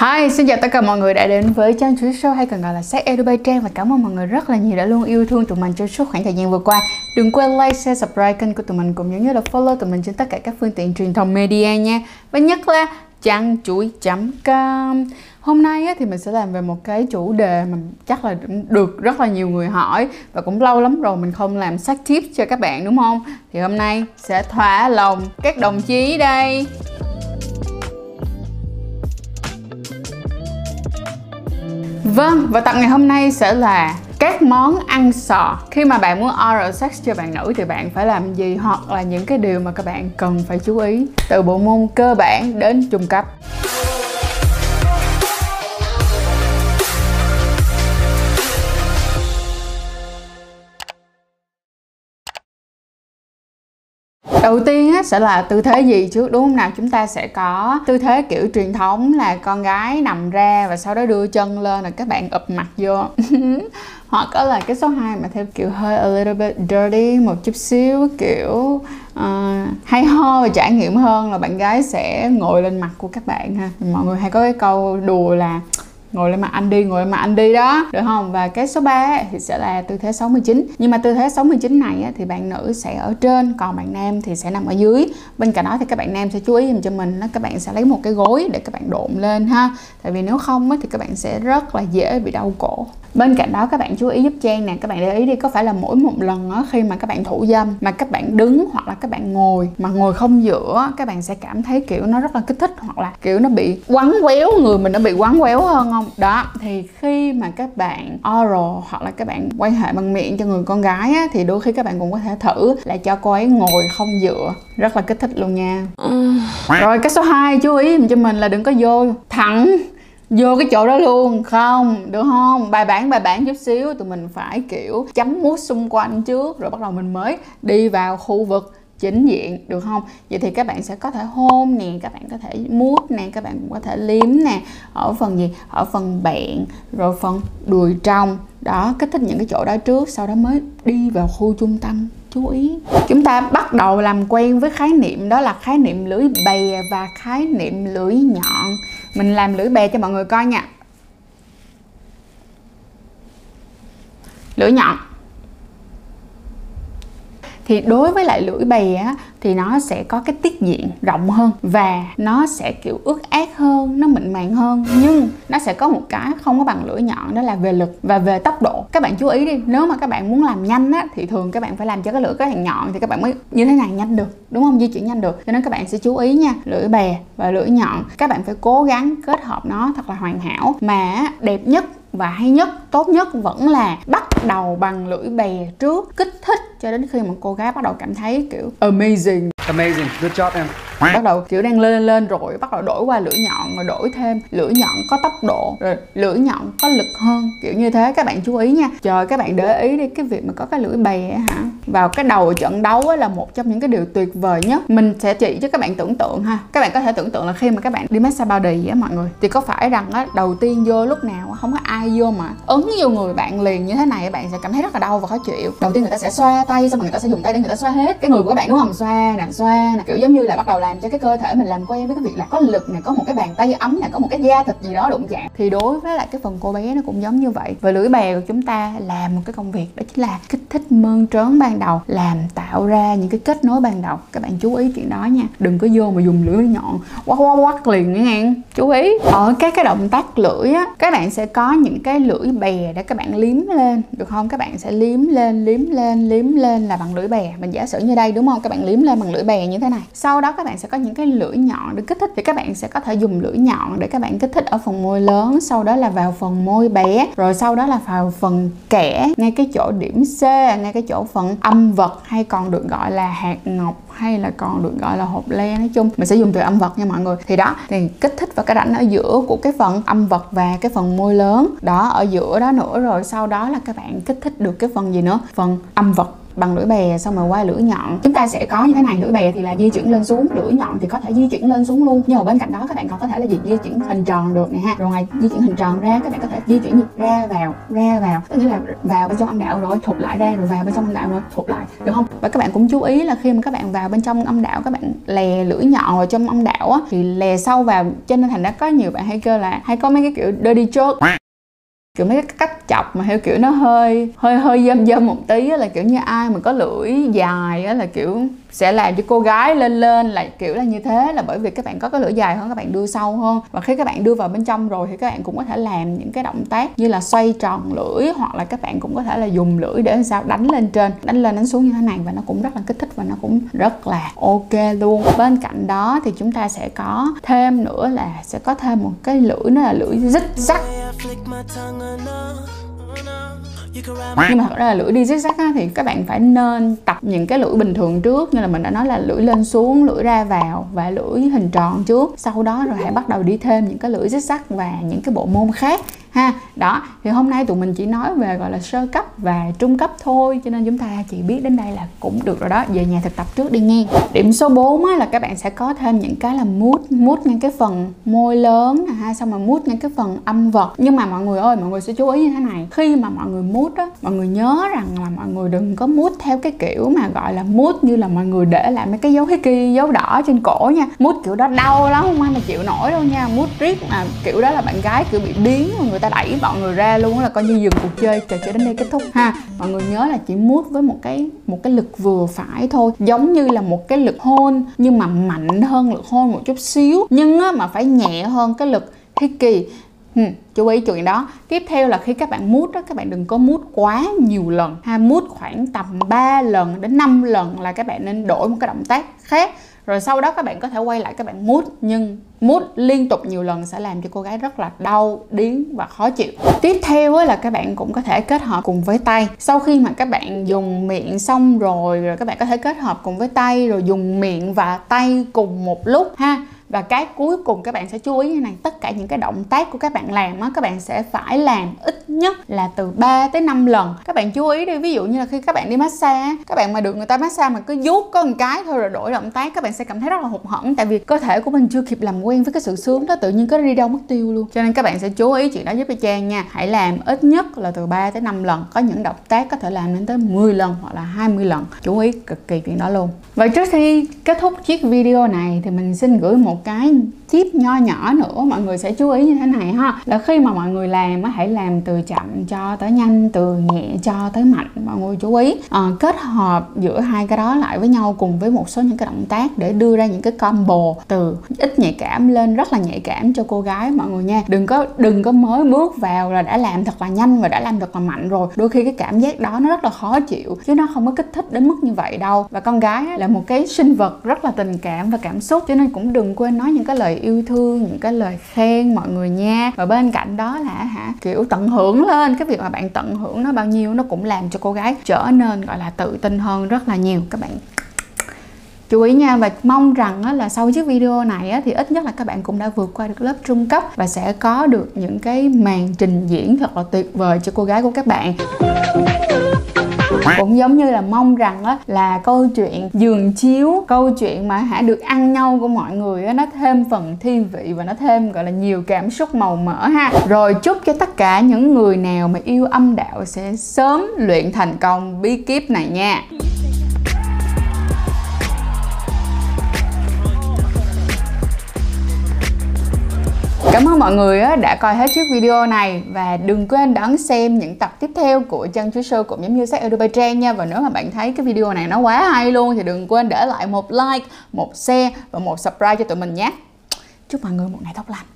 Hi, xin chào tất cả mọi người đã đến với Trang Chuối Show hay còn gọi là Sex Edu by Trang và cảm ơn mọi người rất là nhiều đã luôn yêu thương tụi mình trong suốt khoảng thời gian vừa qua. Đừng quên like, share, subscribe kênh của tụi mình cũng giống như là follow tụi mình trên tất cả các phương tiện truyền thông media nha. Và nhất là trang chuối.com Hôm nay á, thì mình sẽ làm về một cái chủ đề mà chắc là được rất là nhiều người hỏi và cũng lâu lắm rồi mình không làm sách tips cho các bạn đúng không? Thì hôm nay sẽ thỏa lòng các đồng chí đây. Vâng, và tập ngày hôm nay sẽ là các món ăn sò. Khi mà bạn muốn oral sex cho bạn nữ thì bạn phải làm gì Hoặc là những cái điều mà các bạn cần phải chú ý Từ bộ môn cơ bản đến trung cấp. Đầu tiên á, sẽ là tư thế gì trước đúng không nào? Chúng ta sẽ có tư thế kiểu truyền thống là con gái nằm ra và sau đó đưa chân lên là các bạn ụp mặt vô. Hoặc có là cái số 2 mà theo kiểu hơi a little bit dirty một chút xíu kiểu uh, hay ho và trải nghiệm hơn là bạn gái sẽ ngồi lên mặt của các bạn ha. Mọi người hay có cái câu đùa là ngồi lên mặt anh đi ngồi lên mặt anh đi đó được không và cái số 3 thì sẽ là tư thế 69 nhưng mà tư thế 69 này thì bạn nữ sẽ ở trên còn bạn nam thì sẽ nằm ở dưới bên cạnh đó thì các bạn nam sẽ chú ý dùm cho mình các bạn sẽ lấy một cái gối để các bạn độn lên ha tại vì nếu không thì các bạn sẽ rất là dễ bị đau cổ bên cạnh đó các bạn chú ý giúp trang nè các bạn để ý đi có phải là mỗi một lần khi mà các bạn thủ dâm mà các bạn đứng hoặc là các bạn ngồi mà ngồi không giữa các bạn sẽ cảm thấy kiểu nó rất là kích thích hoặc là kiểu nó bị quắn quéo người mình nó bị quắn quéo hơn không đó thì khi mà các bạn oral hoặc là các bạn quan hệ bằng miệng cho người con gái á, thì đôi khi các bạn cũng có thể thử là cho cô ấy ngồi không dựa. Rất là kích thích luôn nha. Rồi cái số 2 chú ý cho mình là đừng có vô thẳng vô cái chỗ đó luôn. Không được không? Bài bản bài bản chút xíu tụi mình phải kiểu chấm mút xung quanh trước rồi bắt đầu mình mới đi vào khu vực chính diện, được không? Vậy thì các bạn sẽ có thể hôn nè, các bạn có thể mút nè, các bạn cũng có thể liếm nè, ở phần gì? Ở phần bẹn rồi phần đùi trong đó, kích thích những cái chỗ đó trước, sau đó mới đi vào khu trung tâm. Chú ý. Chúng ta bắt đầu làm quen với khái niệm đó là khái niệm lưỡi bè và khái niệm lưỡi nhọn. Mình làm lưỡi bè cho mọi người coi nha. Lưỡi nhọn thì đối với lại lưỡi bè á, thì nó sẽ có cái tiết diện rộng hơn và nó sẽ kiểu ướt át hơn nó mịn màng hơn. Nhưng nó sẽ có một cái không có bằng lưỡi nhọn đó là về lực và về tốc độ. Các bạn chú ý đi nếu mà các bạn muốn làm nhanh á thì thường các bạn phải làm cho cái lưỡi cái hàng nhọn thì các bạn mới như thế này nhanh được đúng không? Di chuyển nhanh được. Cho nên các bạn sẽ chú ý nha lưỡi bè và lưỡi nhọn. Các bạn phải cố gắng kết hợp nó thật là hoàn hảo. Mà đẹp nhất và hay nhất tốt nhất vẫn là bắt đầu bằng lưỡi bè trước kích thích cho đến khi mà cô gái bắt đầu cảm thấy kiểu amazing. Amazing, good job em bắt đầu kiểu đang lên lên rồi, bắt đầu đổi qua lưỡi nhọn rồi đổi thêm. Lưỡi nhọn có tốc độ, rồi lưỡi nhọn có lực hơn. Kiểu như thế, các bạn chú ý nha. Trời, các bạn để ý đi, cái việc mà có cái lưỡi bè hả? Vào cái đầu trận đấu là một trong những cái điều tuyệt vời nhất. Mình sẽ chỉ cho các bạn tưởng tượng ha. Các bạn có thể tưởng tượng là khi mà các bạn đi massage body á mọi người, thì có phải rằng á, đầu tiên vô lúc nào không có ai vô mà ấn vô người bạn liền như thế này bạn sẽ cảm thấy rất là đau và khó chịu. Đầu tiên người ta sẽ xoa tay, xong rồi người ta sẽ dùng tay để người ta xoa hết. Cái người của các bạn đúng không? Xoa nè xoa nè, kiểu giống như là bắt đầu là làm cho cái cơ thể mình làm quen với cái việc là có lực này có một cái bàn tay ấm này có một cái da thịt gì đó đụng chạm. Thì đối với lại cái phần cô bé nó cũng giống như vậy. Và lưỡi bè của chúng ta làm một cái công việc đó chính là kích thích mơn trớn ban đầu, làm tạo ra những cái kết nối ban đầu. Các bạn chú ý chuyện đó nha. Đừng có vô mà dùng lưỡi nhọn quát quát quát liền nghe ngang. Chú ý, ở các cái động tác lưỡi á, các bạn sẽ có những cái lưỡi bè để các bạn liếm lên, được không? Các bạn sẽ liếm lên liếm lên liếm lên là bằng lưỡi bè. Mình giả sử như đây, đúng không? Các bạn liếm lên bằng lưỡi bè như thế này. Sau đó các bạn sẽ có những cái lưỡi nhọn để kích thích. Thì các bạn sẽ có thể dùng lưỡi nhọn để các bạn kích thích ở phần môi lớn, sau đó là vào phần môi bé, rồi sau đó là vào phần kẽ ngay cái chỗ điểm C, ngay cái chỗ phần âm vật, hay còn được gọi là hạt ngọc, hay là còn được gọi là hộp le. Nói chung, mình sẽ dùng từ âm vật nha mọi người. Thì đó, thì kích thích vào cái rãnh ở giữa của cái phần âm vật và cái phần môi lớn. Đó, ở giữa đó nữa, rồi sau đó là các bạn kích thích được cái phần gì nữa? Phần âm vật bằng lưỡi bè xong rồi qua lưỡi nhọn. Chúng ta sẽ có như thế này lưỡi bè thì là di chuyển lên xuống, lưỡi nhọn thì có thể di chuyển lên xuống luôn. Nhưng mà bên cạnh đó các bạn còn có thể là gì di chuyển hình tròn được này ha. Rồi ngoài di chuyển hình tròn ra, các bạn có thể di chuyển ra vào ra vào, tức là vào bên trong âm đạo rồi, thụt lại ra rồi vào bên trong âm đạo rồi, thụt lại, được không? Và các bạn cũng chú ý là khi mà các bạn vào bên trong âm đạo, các bạn lè lưỡi nhọn vào trong âm đạo á, thì lè sâu vào. Cho nên thành ra có nhiều bạn hay kêu là hay có mấy cái kiểu dirty joke kiểu mấy cái cách chọc mà theo kiểu nó hơi hơi hơi dâm dâm một tí là kiểu như ai mà có lưỡi dài á, là kiểu sẽ làm cho cô gái lên lên là kiểu là như thế. Là bởi vì các bạn có cái lưỡi dài hơn, các bạn đưa sâu hơn. Và khi các bạn đưa vào bên trong rồi thì các bạn cũng có thể làm những cái động tác như là xoay tròn lưỡi, hoặc là các bạn cũng có thể là dùng lưỡi để sao đánh lên trên. Đánh lên, đánh xuống như thế này và nó cũng rất là kích thích và nó cũng rất là ok luôn. Bên cạnh đó thì chúng ta sẽ có thêm nữa là sẽ có thêm một cái lưỡi, nó là lưỡi dích rắc nhưng mà thật ra là lưỡi đi zigzag á, thì các bạn phải nên tập những cái lưỡi bình thường trước. Như là mình đã nói là lưỡi lên xuống lưỡi ra vào và lưỡi hình tròn trước. Sau đó rồi hãy bắt đầu đi thêm những cái lưỡi zigzag và những cái bộ môn khác ha. Đó thì hôm nay tụi mình chỉ nói về gọi là sơ cấp và trung cấp thôi cho nên chúng ta chỉ biết đến đây là cũng được rồi đó. Về nhà thực tập trước đi nghe. Điểm số 4 á, là các bạn sẽ có thêm những cái là mút mút ngay cái phần môi lớn nè ha xong rồi mút ngay cái phần âm vật. Nhưng mà mọi người ơi mọi người sẽ chú ý như thế này. Khi mà mọi người mút á mọi người nhớ rằng là mọi người đừng có mút theo cái kiểu mà gọi là mút như là mọi người để lại mấy cái dấu hickey dấu đỏ trên cổ nha. Mút kiểu đó đau lắm không ai mà chịu nổi đâu nha. Mút riết mà kiểu đó là bạn gái kiểu bị biến mọi người ta đẩy mọi người ra luôn là coi như dừng cuộc chơi trò chơi đến đây kết thúc ha. Mọi người nhớ là chỉ mút với một cái một cái lực vừa phải thôi giống như là một cái lực hôn nhưng mà mạnh hơn lực hôn một chút xíu nhưng á, mà phải nhẹ hơn cái lực hickey. Hmm, chú ý chuyện đó. Tiếp theo là khi các bạn mút đó các bạn đừng có mút quá nhiều lần ha. Mút khoảng tầm 3 lần đến 5 lần là các bạn nên đổi một cái động tác khác rồi sau đó các bạn có thể quay lại các bạn mút, nhưng mút liên tục nhiều lần sẽ làm cho cô gái rất là đau, điếng và khó chịu. Tiếp theo là các bạn cũng có thể kết hợp cùng với tay. Sau khi mà các bạn dùng miệng xong rồi rồi các bạn có thể kết hợp cùng với tay, rồi dùng miệng và tay cùng một lúc ha. Và cái cuối cùng các bạn sẽ chú ý như này, tất cả những cái động tác của các bạn làm á, các bạn sẽ phải làm ít nhất là từ 3 tới 5 lần. Các bạn chú ý đi, ví dụ như là khi các bạn đi massage, các bạn mà được người ta massage mà cứ vuốt có một cái thôi rồi đổi động tác, các bạn sẽ cảm thấy rất là hụt hẫng. Tại vì cơ thể của mình chưa kịp làm quen với cái sự sướng đó, tự nhiên có đi đâu mất tiêu luôn. Cho nên các bạn sẽ chú ý chuyện đó giúp cho trang nha. Hãy làm ít nhất là từ 3 tới 5 lần. Có những động tác có thể làm đến tới 10 lần hoặc là 20 lần. Chú ý cực kỳ chuyện đó luôn. Vậy trước khi kết thúc chiếc video này thì mình xin gửi một cái tip nho nhỏ nữa mọi người sẽ chú ý như thế này ha. Là khi mà mọi người làm hãy làm từ chậm cho tới nhanh từ nhẹ cho tới mạnh mọi người chú ý. À, kết hợp giữa hai cái đó lại với nhau cùng với một số những cái động tác để đưa ra những cái combo từ ít nhạy cảm lên rất là nhạy cảm cho cô gái mọi người nha. Đừng có đừng có mới bước vào là đã làm thật là nhanh và đã làm thật là mạnh rồi. Đôi khi cái cảm giác đó nó rất là khó chịu chứ nó không có kích thích đến mức như vậy đâu. Và con gái là một cái sinh vật rất là tình cảm và cảm xúc cho nên cũng đừng quên nói những cái lời yêu thương, những cái lời khen mọi người nha. Và bên cạnh đó là hả, kiểu tận hưởng lên. Cái việc mà bạn tận hưởng nó bao nhiêu nó cũng làm cho cô gái trở nên, gọi là, tự tin hơn rất là nhiều. Các bạn chú ý nha. Và mong rằng là sau chiếc video này thì ít nhất là các bạn cũng đã vượt qua được lớp trung cấp và sẽ có được những cái màn trình diễn thật là tuyệt vời cho cô gái của các bạn cũng giống như là mong rằng á là câu chuyện giường chiếu câu chuyện mà hả được ăn nhau của mọi người á nó thêm phần thi vị và nó thêm gọi là nhiều cảm xúc màu mỡ ha. Rồi chúc cho tất cả những người nào mà yêu âm đạo sẽ sớm luyện thành công bí kíp này nha Cảm ơn mọi người đã coi hết chiếc video này và đừng quên đón xem những tập tiếp theo của chân chú Sư cũng giống như sách Edu Trang nha và nếu mà bạn thấy cái video này nó quá hay luôn thì đừng quên để lại một like, một share và một subscribe cho tụi mình nhé. Chúc mọi người một ngày tốt lành.